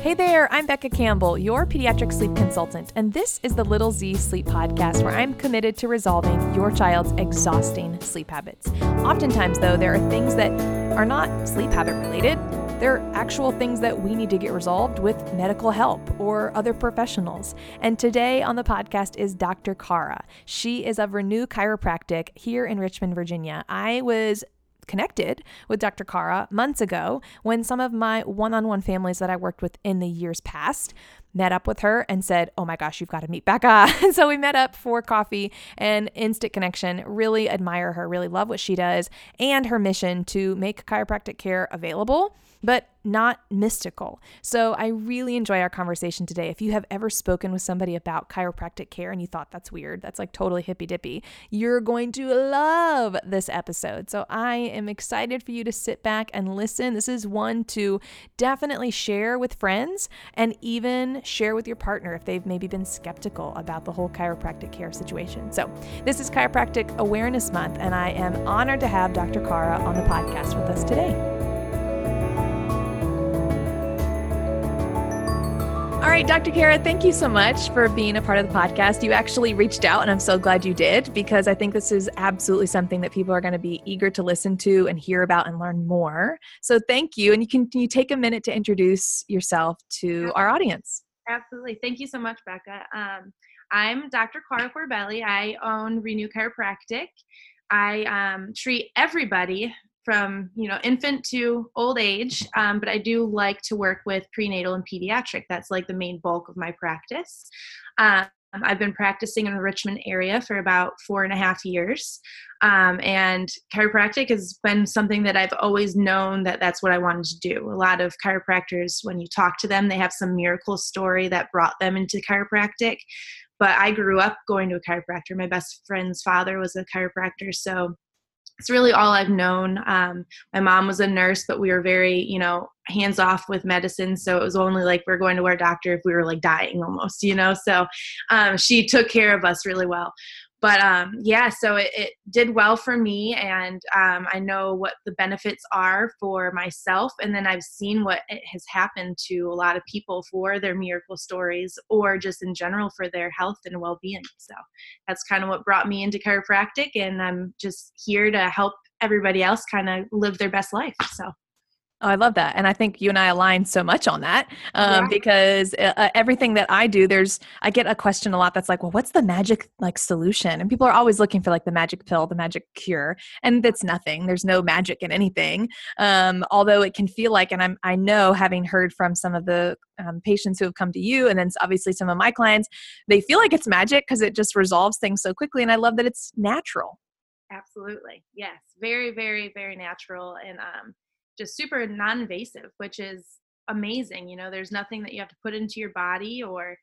Hey there, I'm Becca Campbell, your pediatric sleep consultant, and this is the Little Z Sleep Podcast where I'm committed to resolving your child's exhausting sleep habits. Oftentimes, though, there are things that are not sleep habit related. They're actual things that we need to get resolved with medical help or other professionals. And today on the podcast is Dr. Cara. She is of Renew Chiropractic here in Richmond, Virginia. I was connected with Dr. Cara months ago when some of my one on one families that I worked with in the years past met up with her and said, Oh my gosh, you've got to meet Becca. And so we met up for coffee and instant connection. Really admire her, really love what she does and her mission to make chiropractic care available but not mystical. So I really enjoy our conversation today. If you have ever spoken with somebody about chiropractic care and you thought that's weird, that's like totally hippy dippy, you're going to love this episode. So I am excited for you to sit back and listen. This is one to definitely share with friends and even share with your partner if they've maybe been skeptical about the whole chiropractic care situation. So this is Chiropractic Awareness Month, and I am honored to have Dr. Cara on the podcast with us today. All right, Dr. Cara, thank you so much for being a part of the podcast. You actually reached out, and I'm so glad you did because I think this is absolutely something that people are going to be eager to listen to and hear about and learn more. So, thank you. And you can, can you take a minute to introduce yourself to our audience? Absolutely. Thank you so much, Becca. Um, I'm Dr. Cara Corbelli. I own Renew Chiropractic. I um, treat everybody from you know infant to old age um, but i do like to work with prenatal and pediatric. That's like the main bulk of my practice. Um, i've been practicing in the richmond area for about four and a half years um, and chiropractic has been something that i've always known that that's what i wanted to do. A lot of chiropractors when you talk to them they have some miracle story that brought them into chiropractic but i grew up going to a chiropractor. My best friend's father was a chiropractor so it's really all I've known. Um, my mom was a nurse, but we were very, you know, hands off with medicine. So it was only like we are going to our doctor if we were like dying almost, you know. So um, she took care of us really well but um, yeah, so it, it, did well for me, and um, I know what the benefits are for myself, and then I've seen what has happened to a lot of people for their miracle stories, or just in general for their health and well-being. So that's kind of what brought me into chiropractic, and I'm just here to help everybody else kind of live their best life. So. Oh, I love that. And I think you and I align so much on that um, yeah. because uh, uh, everything that I do, there's, I get a question a lot that's like, well, what's the magic like solution? And people are always looking for like the magic pill, the magic cure. And it's nothing. There's no magic in anything. Um, although it can feel like, and I'm, I know having heard from some of the um, patients who have come to you and then obviously some of my clients, they feel like it's magic because it just resolves things so quickly. And I love that it's natural. Absolutely. Yes. Very, very, very natural. And, um, just super non-invasive which is amazing you know there's nothing that you have to put into your body or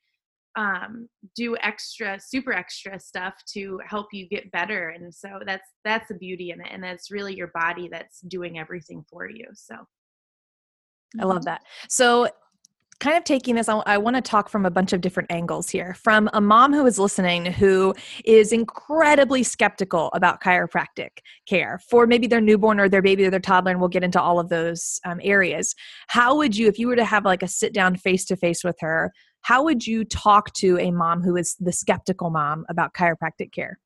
um, do extra super extra stuff to help you get better and so that's that's the beauty in it and it's really your body that's doing everything for you so I love that. So kind of taking this, I, I want to talk from a bunch of different angles here. From a mom who is listening who is incredibly skeptical about chiropractic care for maybe their newborn or their baby or their toddler, and we'll get into all of those um, areas. How would you, if you were to have like a sit down face to face with her, how would you talk to a mom who is the skeptical mom about chiropractic care?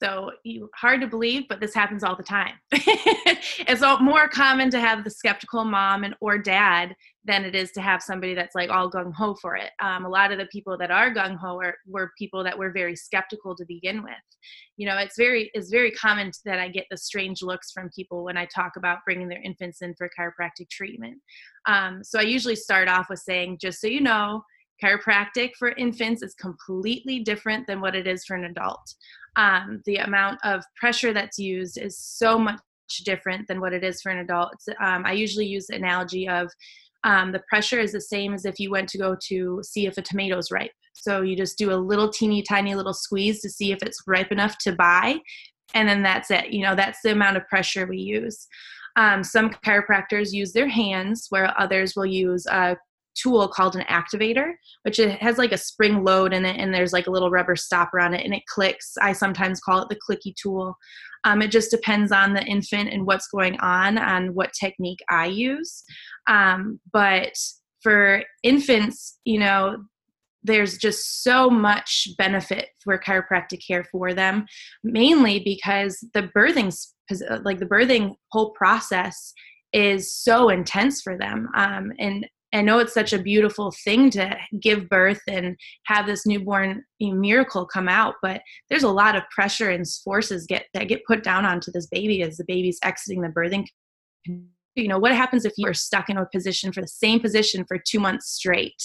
So you, hard to believe, but this happens all the time. it's more common to have the skeptical mom and or dad than it is to have somebody that's like all gung ho for it. Um, a lot of the people that are gung ho were people that were very skeptical to begin with. You know, it's very it's very common that I get the strange looks from people when I talk about bringing their infants in for chiropractic treatment. Um, so I usually start off with saying, just so you know, chiropractic for infants is completely different than what it is for an adult um, the amount of pressure that's used is so much different than what it is for an adult. Um, I usually use the analogy of um, the pressure is the same as if you went to go to see if a tomato's ripe. So you just do a little teeny tiny little squeeze to see if it's ripe enough to buy, and then that's it. You know, that's the amount of pressure we use. Um, some chiropractors use their hands, where others will use a tool called an activator, which it has like a spring load in it, and there's like a little rubber stopper on it, and it clicks. I sometimes call it the clicky tool. Um, it just depends on the infant and what's going on, on what technique I use. Um, but for infants, you know, there's just so much benefit for chiropractic care for them, mainly because the birthing, like the birthing whole process is so intense for them. Um, and I know it's such a beautiful thing to give birth and have this newborn miracle come out, but there's a lot of pressure and forces get that get put down onto this baby as the baby's exiting the birthing. You know, what happens if you're stuck in a position for the same position for two months straight?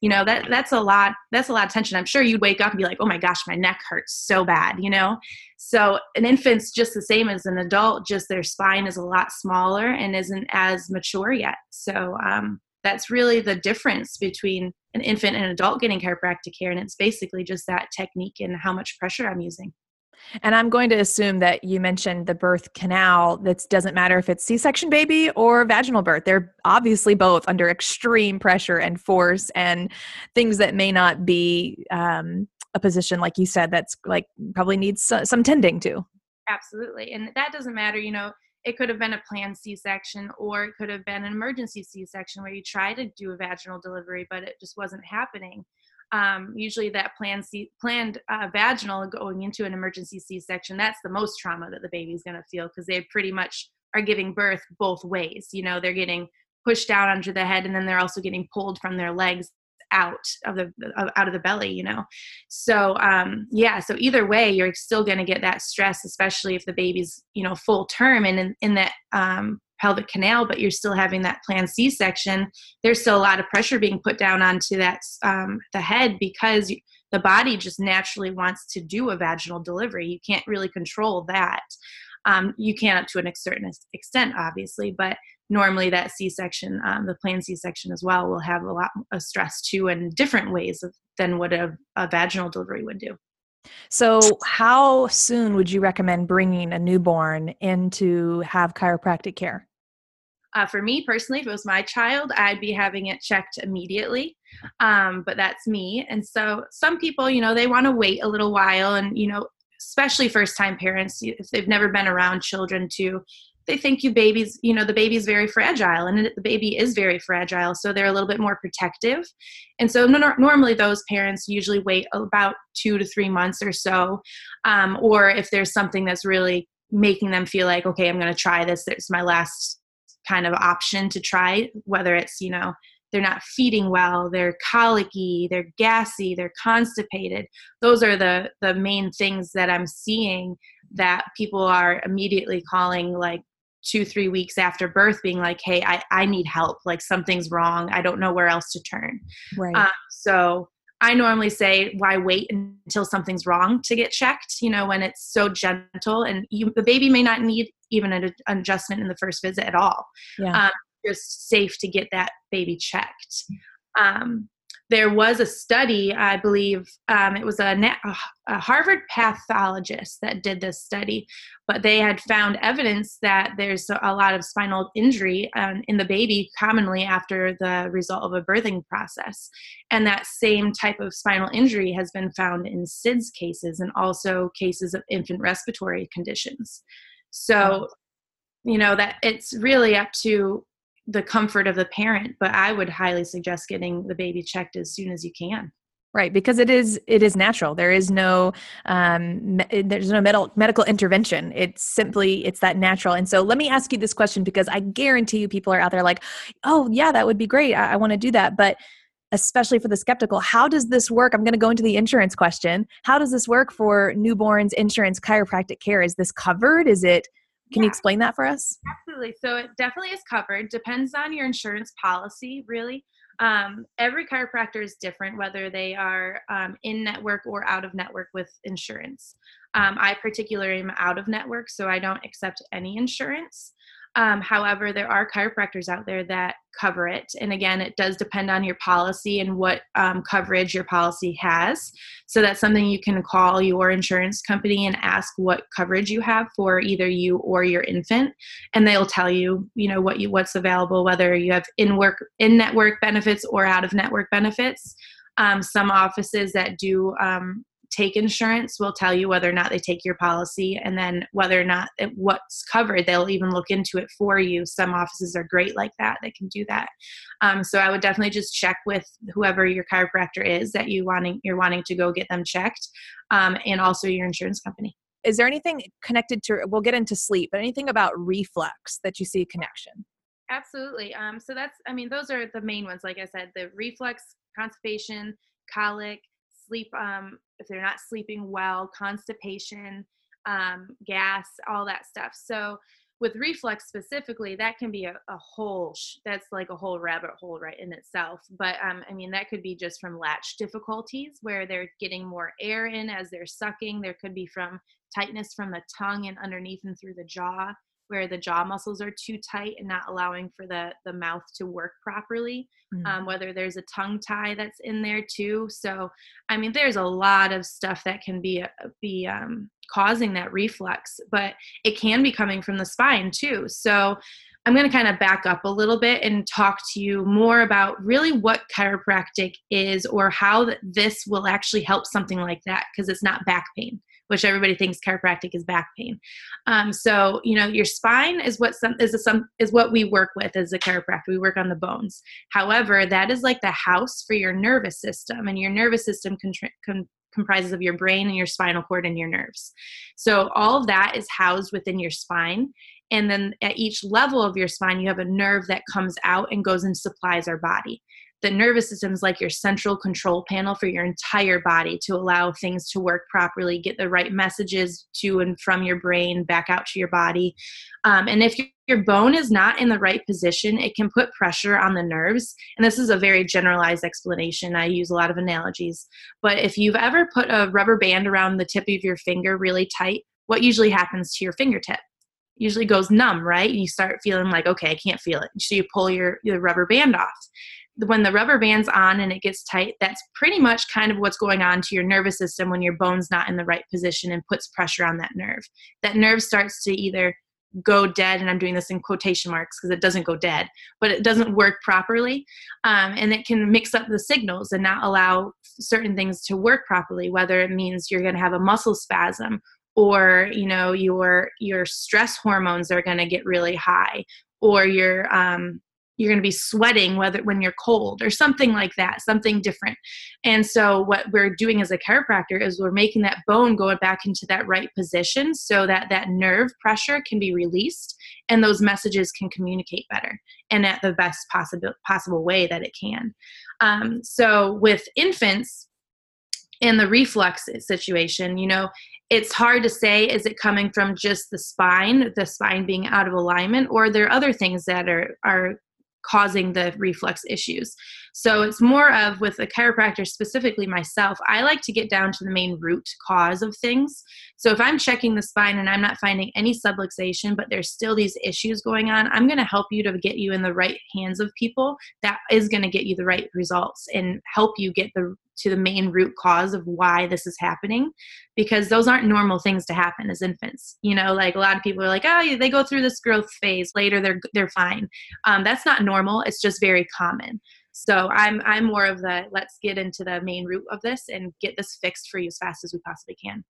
You know, that that's a lot, that's a lot of tension. I'm sure you'd wake up and be like, oh my gosh, my neck hurts so bad, you know? So an infant's just the same as an adult, just their spine is a lot smaller and isn't as mature yet. So um that's really the difference between an infant and an adult getting chiropractic care and it's basically just that technique and how much pressure i'm using. And i'm going to assume that you mentioned the birth canal. That doesn't matter if it's c-section baby or vaginal birth. They're obviously both under extreme pressure and force and things that may not be um, a position like you said that's like probably needs some tending to. Absolutely. And that doesn't matter you know it could have been a planned c-section or it could have been an emergency c-section where you try to do a vaginal delivery but it just wasn't happening. Um, usually that planned C- planned uh, vaginal going into an emergency c-section that's the most trauma that the baby's going to feel because they pretty much are giving birth both ways. You know they're getting pushed down under the head and then they're also getting pulled from their legs out of the out of the belly you know? So um yeah so either way you're still going to get that stress especially if the baby's you know full term and in, in that um pelvic canal but you're still having that planned c-section there's still a lot of pressure being put down onto that um, the head because the body just naturally wants to do a vaginal delivery. You can't really control that. Um, you can up to an certain extent obviously but normally that c-section um, the planned c-section as well will have a lot of stress too in different ways than what a, a vaginal delivery would do so how soon would you recommend bringing a newborn in to have chiropractic care uh, for me personally, if it was my child, I'd be having it checked immediately. Um, but that's me. And so some people, you know, they want to wait a little while and, you know, especially first time parents, if they've never been around children to they think you babies you know the baby's very fragile and the baby is very fragile so they're a little bit more protective. And so no, normally those parents usually wait about two to three months or so um, or if there's something that's really making them feel like okay i'm going to try this it's my last kind of option to try whether it's you know they're not feeding well they're colicky they're gassy they're constipated. Those are the the main things that i'm seeing that people are immediately calling like two three weeks after birth being like hey i, I need help. Like something's wrong. I don't know where else to turn. Right. Um, so i normally say why wait until something's wrong to get checked? You know when it's so gentle and you, the baby may not need even an adjustment in the first visit at all. Yeah. Um, just safe to get that baby checked. Um, there was a study, I believe um, it was a, a, Harvard pathologist that did this study, but they had found evidence that there's a lot of spinal injury um, in the baby commonly after the result of a birthing process. And that same type of spinal injury has been found in SIDS cases and also cases of infant respiratory conditions. So, you know, that it's really up to the comfort of the parent but i would highly suggest getting the baby checked as soon as you can. Right because it is it is natural. There is no um me- there's no medical medical intervention. It's simply it's that natural. And so let me ask you this question because i guarantee you people are out there like oh yeah that would be great. I, I want to do that. But especially for the skeptical how does this work? I'm going to go into the insurance question. How does this work for newborns insurance chiropractic care? Is this covered? Is it can yeah. you explain that for us? Absolutely. So it definitely is covered. Depends on your insurance policy, really. Um, every chiropractor is different, whether they are um, in network or out of network with insurance. Um, I particularly am out of network, so I don't accept any insurance. Um, however, there are chiropractors out there that cover it. And again, it does depend on your policy and what um, coverage your policy has. So that's something you can call your insurance company and ask what coverage you have for either you or your infant. And they'll tell you, you know, what you what's available, whether you have in work in network benefits or out of network benefits. Um, some offices that do um, take insurance will tell you whether or not they take your policy and then whether or not it, what's covered they'll even look into it for you. Some offices are great like that they can do that. Um, so i would definitely just check with whoever your chiropractor is that you wanting you're wanting to go get them checked um, and also your insurance company. Is there anything connected to we'll get into sleep but anything about reflux that you see a connection? Absolutely um, so that's i mean those are the main ones like i said the reflux constipation colic sleep um, if they're not sleeping well constipation um, gas all that stuff. So with reflux specifically that can be a, a whole sh- that's like a whole rabbit hole right in itself. But um, i mean that could be just from latch difficulties where they're getting more air in as they're sucking. There could be from tightness from the tongue and underneath and through the jaw where the jaw muscles are too tight and not allowing for the the mouth to work properly mm-hmm. um, whether there's a tongue tie that's in there too. So i mean there's a lot of stuff that can be uh, be um, causing that reflux but it can be coming from the spine too. So i'm going to kind of back up a little bit and talk to you more about really what chiropractic is or how this will actually help something like that because it's not back pain which everybody thinks chiropractic is back pain. Um, so you know, your spine is what some is a, some is what we work with as a chiropractor. We work on the bones. However, that is like the house for your nervous system, and your nervous system comprises of your brain and your spinal cord and your nerves. So all of that is housed within your spine. And then at each level of your spine, you have a nerve that comes out and goes and supplies our body the nervous system is like your central control panel for your entire body to allow things to work properly, get the right messages to and from your brain back out to your body. Um, and if your bone is not in the right position, it can put pressure on the nerves. And this is a very generalized explanation. I use a lot of analogies. But if you've ever put a rubber band around the tip of your finger really tight, what usually happens to your fingertip? Usually goes numb, right? You start feeling like, okay, I can't feel it. So you pull your, your rubber band off when the rubber band's on and it gets tight, that's pretty much kind of what's going on to your nervous system when your bone's not in the right position and puts pressure on that nerve. That nerve starts to either go dead, and I'm doing this in quotation marks because it doesn't go dead, but it doesn't work properly. Um, and it can mix up the signals and not allow certain things to work properly, whether it means you're going to have a muscle spasm or you know your your stress hormones are going to get really high or your um, you're going to be sweating whether when you're cold or something like that something different. And so what we're doing as a chiropractor is we're making that bone go back into that right position so that that nerve pressure can be released and those messages can communicate better and at the best possible possible way that it can. Um, so with infants in the reflux situation you know it's hard to say is it coming from just the spine the spine being out of alignment or there are other things that are are causing the reflux issues. So it's more of with a chiropractor, specifically myself, I like to get down to the main root cause of things. So if I'm checking the spine and I'm not finding any subluxation, but there's still these issues going on, I'm going to help you to get you in the right hands of people. That is going to get you the right results and help you get the to the main root cause of why this is happening because those aren't normal things to happen as infants. You know like a lot of people are like oh they go through this growth phase later they're they're fine. Um, that's not normal it's just very common so i'm i'm more of the let's get into the main root of this and get this fixed for you as fast as we possibly can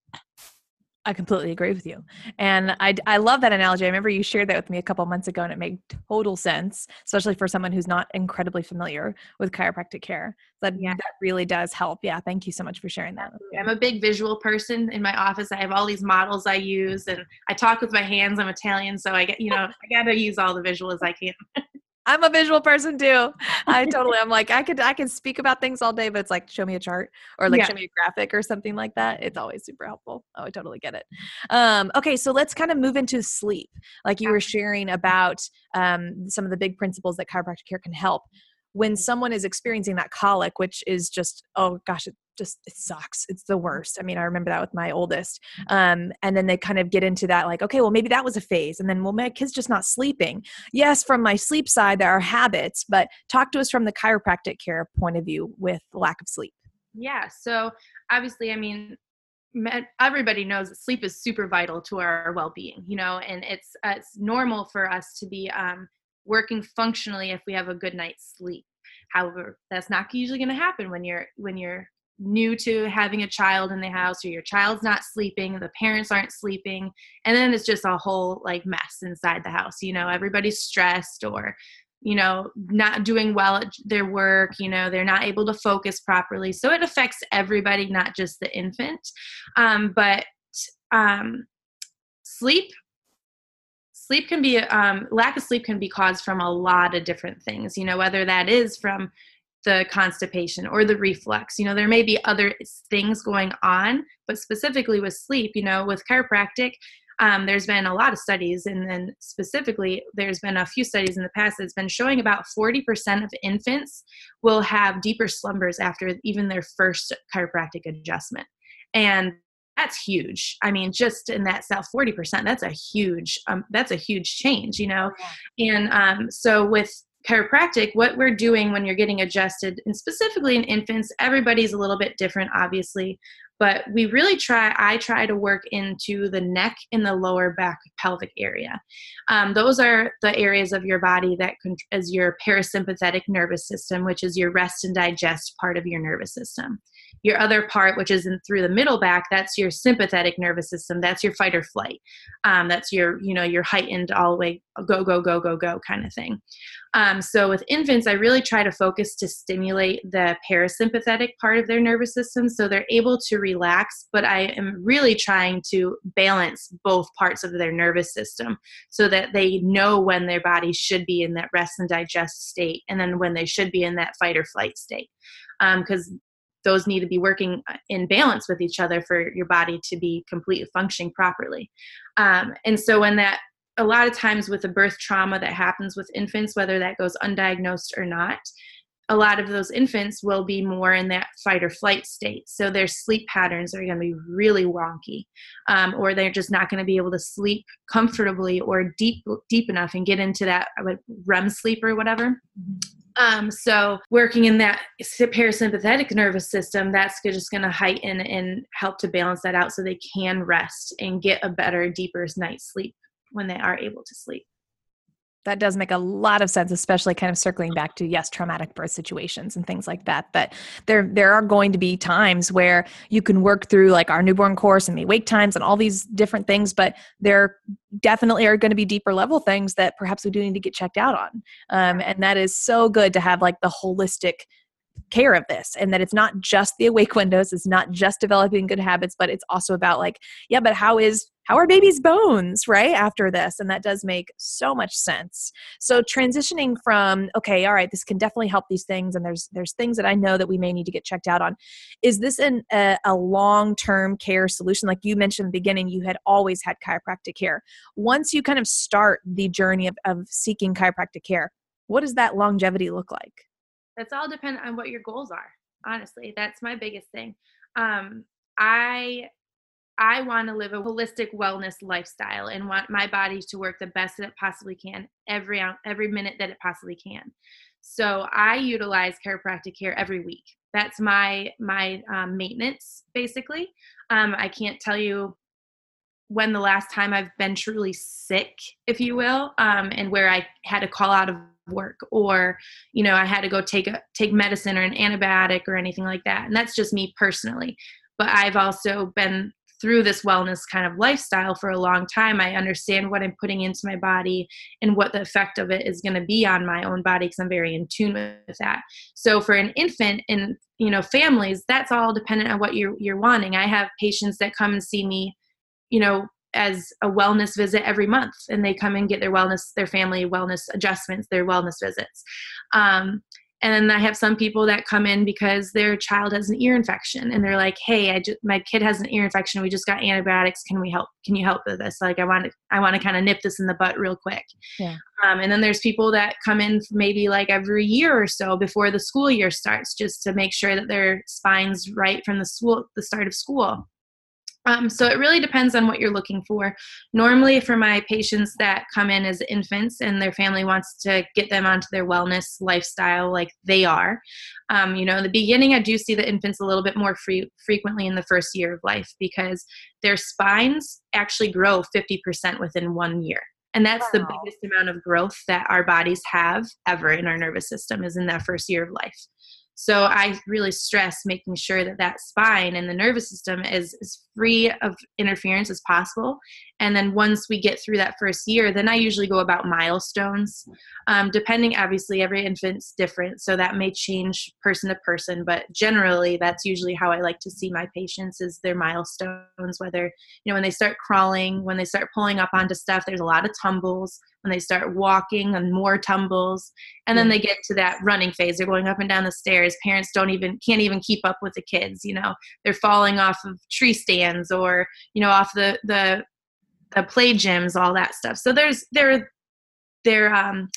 I completely agree with you. And I, I love that analogy. I remember you shared that with me a couple months ago and it made total sense, especially for someone who's not incredibly familiar with chiropractic care. That, yeah. that really does help. Yeah. Thank you so much for sharing that. I'm a big visual person in my office. I have all these models I use and I talk with my hands. I'm Italian. So I get, you know, I got to use all the visuals I can. I'm a visual person too. I totally I'm like I could I can speak about things all day, but it's like show me a chart or like yeah. show me a graphic or something like that. It's always super helpful. Oh, I totally get it. Um, okay, so let's kind of move into sleep. Like you were sharing about um, some of the big principles that chiropractic care can help when someone is experiencing that colic, which is just, oh gosh, it just it sucks. It's the worst. I mean, I remember that with my oldest. Um, and then they kind of get into that, like, okay, well, maybe that was a phase. And then, well, my kid's just not sleeping. Yes, from my sleep side, there are habits, but talk to us from the chiropractic care point of view with lack of sleep. Yeah. So obviously, I mean, everybody knows that sleep is super vital to our well-being you know and it's uh, it's normal for us to be um, working functionally if we have a good night's sleep however that's not usually going to happen when you're when you're new to having a child in the house or your child's not sleeping the parents aren't sleeping and then it's just a whole like mess inside the house you know everybody's stressed or you know not doing well at their work you know they're not able to focus properly. So it affects everybody not just the infant. Um, but um, sleep sleep can be um, lack of sleep can be caused from a lot of different things you know whether that is from the constipation or the reflux. You know there may be other things going on but specifically with sleep you know with chiropractic um, there's been a lot of studies and then specifically there's been a few studies in the past that's been showing about 40% of infants will have deeper slumbers after even their first chiropractic adjustment. And that's huge. I mean just in that cell 40% that's a huge um, that's a huge change you know? And um, so with chiropractic what we're doing when you're getting adjusted and specifically in infants everybody's a little bit different obviously but we really try i try to work into the neck and the lower back pelvic area. Um, those are the areas of your body that is your parasympathetic nervous system which is your rest and digest part of your nervous system your other part which is in through the middle back that's your sympathetic nervous system that's your fight or flight. Um, that's your you know your heightened all the way go go go go go kind of thing. Um, so with infants i really try to focus to stimulate the parasympathetic part of their nervous system so they're able to relax but i am really trying to balance both parts of their nervous system so that they know when their body should be in that rest and digest state and then when they should be in that fight or flight state. Because um, those need to be working uh, in balance with each other for your body to be completely functioning properly. Um, and so when that a lot of times with the birth trauma that happens with infants, whether that goes undiagnosed or not, a lot of those infants will be more in that fight or flight state. So their sleep patterns are going to be really wonky, um, or they're just not going to be able to sleep comfortably or deep deep enough and get into that REM sleep or whatever. Um, so working in that parasympathetic nervous system, that's just going to heighten and help to balance that out so they can rest and get a better, deeper night's sleep when they are able to sleep that does make a lot of sense especially kind of circling back to yes traumatic birth situations and things like that. That there there are going to be times where you can work through like our newborn course and the wake times and all these different things but there definitely are going to be deeper level things that perhaps we do need to get checked out on. Um, and that is so good to have like the holistic care of this and that it's not just the awake windows it's not just developing good habits but it's also about like yeah but how is how are babies bones right after this? And that does make so much sense. So transitioning from okay all right this can definitely help these things and there's there's things that i know that we may need to get checked out on. Is this an, a, a long-term care solution? Like you mentioned in the beginning you had always had chiropractic care. Once you kind of start the journey of, of seeking chiropractic care what does that longevity look like? That's all dependent on what your goals are honestly. That's my biggest thing. Um, i i want to live a holistic wellness lifestyle and want my body to work the best that it possibly can every every minute that it possibly can. So i utilize chiropractic care every week. That's my my um, maintenance basically. Um, i can't tell you when the last time i've been truly sick if you will um, and where i had to call out of work or you know i had to go take a take medicine or an antibiotic or anything like that and that's just me personally. But i've also been through this wellness kind of lifestyle for a long time i understand what i'm putting into my body and what the effect of it is going to be on my own body because i'm very in tune with that. So for an infant and you know families that's all dependent on what you're you're wanting. I have patients that come and see me you know as a wellness visit every month and they come and get their wellness their family wellness adjustments their wellness visits. Um, and then i have some people that come in because their child has an ear infection and they're like hey i just my kid has an ear infection. We just got antibiotics. Can we help? Can you help with this? Like i want to i want to kind of nip this in the butt real quick. Yeah. Um, and then there's people that come in maybe like every year or so before the school year starts just to make sure that their spine's right from the school the start of school um, so it really depends on what you're looking for. Normally, for my patients that come in as infants and their family wants to get them onto their wellness lifestyle like they are, um, you know, in the beginning, I do see the infants a little bit more free, frequently in the first year of life because their spines actually grow 50% within one year. And that's wow. the biggest amount of growth that our bodies have ever in our nervous system is in that first year of life. So I really stress making sure that that spine and the nervous system is as free of interference as possible. And then once we get through that first year, then I usually go about milestones. Um, depending, obviously, every infant's different, so that may change person to person. But generally, that's usually how I like to see my patients is their milestones. Whether you know when they start crawling, when they start pulling up onto stuff, there's a lot of tumbles when they start walking and more tumbles. And then they get to that running phase. They're going up and down the stairs. Parents don't even can't even keep up with the kids you know. They're falling off of tree stands or you know off the the the play gyms all that stuff. So there's there they're um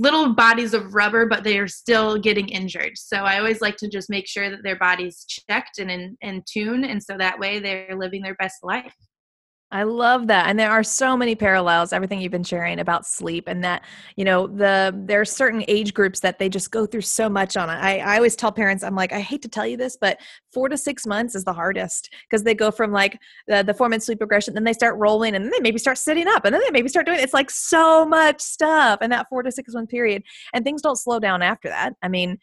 little bodies of rubber but they are still getting injured. So i always like to just make sure that their body's checked and in, in tune and so that way they're living their best life I love that. And there are so many parallels, everything you've been sharing about sleep and that, you know, the there are certain age groups that they just go through so much on it. I, I always tell parents, I'm like, I hate to tell you this, but four to six months is the hardest because they go from like the, the four month sleep progression, then they start rolling and then they maybe start sitting up and then they maybe start doing it's like so much stuff in that four to six month period. And things don't slow down after that. I mean,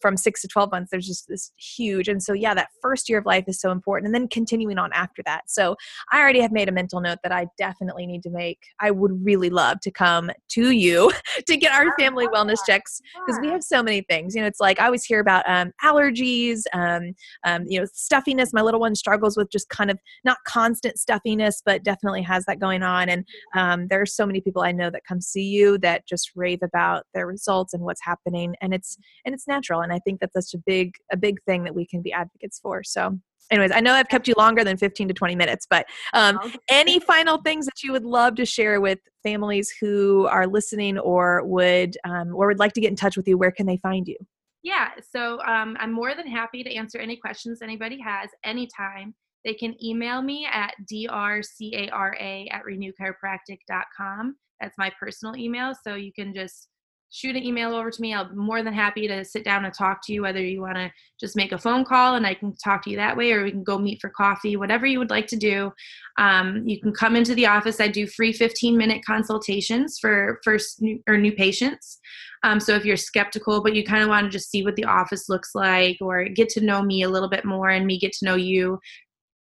from six to 12 months, there's just this huge. And so, yeah, that first year of life is so important. And then continuing on after that. So I already have made made a mental note that I definitely need to make. I would really love to come to you to get our family wellness checks because we have so many things. You know, it's like I always hear about um, allergies, um, um, you know, stuffiness. My little one struggles with just kind of not constant stuffiness, but definitely has that going on. And um, there are so many people I know that come see you that just rave about their results and what's happening, and it's and it's natural. And I think that that's a big a big thing that we can be advocates for. So anyways i know i've kept you longer than 15 to 20 minutes but um, any final things that you would love to share with families who are listening or would um, or would like to get in touch with you? Where can they find you? Yeah so um, i'm more than happy to answer any questions anybody has anytime. They can email me at drcara at renewchiropractic.com that's my personal email so you can just shoot an email over to me. I'll be more than happy to sit down and talk to you, whether you want to just make a phone call and I can talk to you that way, or we can go meet for coffee, whatever you would like to do. Um, you can come into the office. I do free 15 minute consultations for first new, or new patients. Um, so if you're skeptical, but you kind of want to just see what the office looks like or get to know me a little bit more and me get to know you,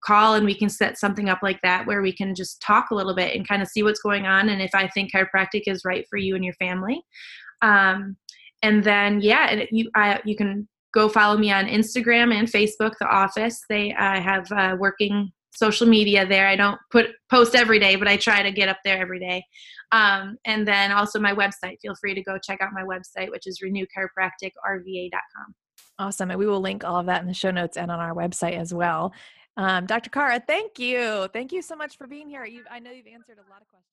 call and we can set something up like that where we can just talk a little bit and kind of see what's going on and if I think chiropractic is right for you and your family. Um, and then yeah, and you I, you can go follow me on Instagram and Facebook. The office they I have uh, working social media there. I don't put post every day, but I try to get up there every day. Um, and then also my website. Feel free to go check out my website, which is renewchiropracticrva.com. Awesome. And we will link all of that in the show notes and on our website as well. Um, Dr. Cara, thank you. Thank you so much for being here. you I know you've answered a lot of questions.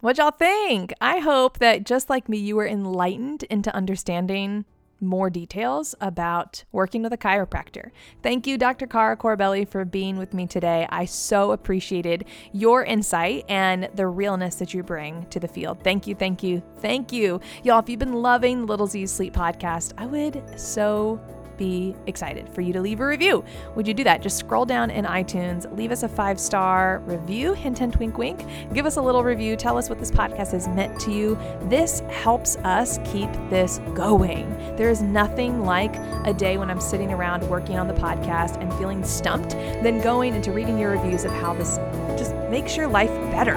What y'all think? I hope that just like me, you were enlightened into understanding more details about working with a chiropractor. Thank you, Dr. Cara Corbelli, for being with me today. I so appreciated your insight and the realness that you bring to the field. Thank you, thank you, thank you. Y'all, if you've been loving Little Z's Sleep podcast, I would so be excited for you to leave a review. Would you do that? Just scroll down in iTunes, leave us a five star review, hint, hint, wink, wink. Give us a little review. Tell us what this podcast has meant to you. This helps us keep this going. There is nothing like a day when I'm sitting around working on the podcast and feeling stumped than going into reading your reviews of how this just makes your life better.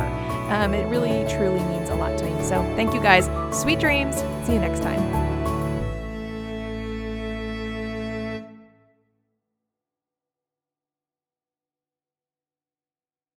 Um, it really, truly means a lot to me. So, thank you guys. Sweet dreams. See you next time.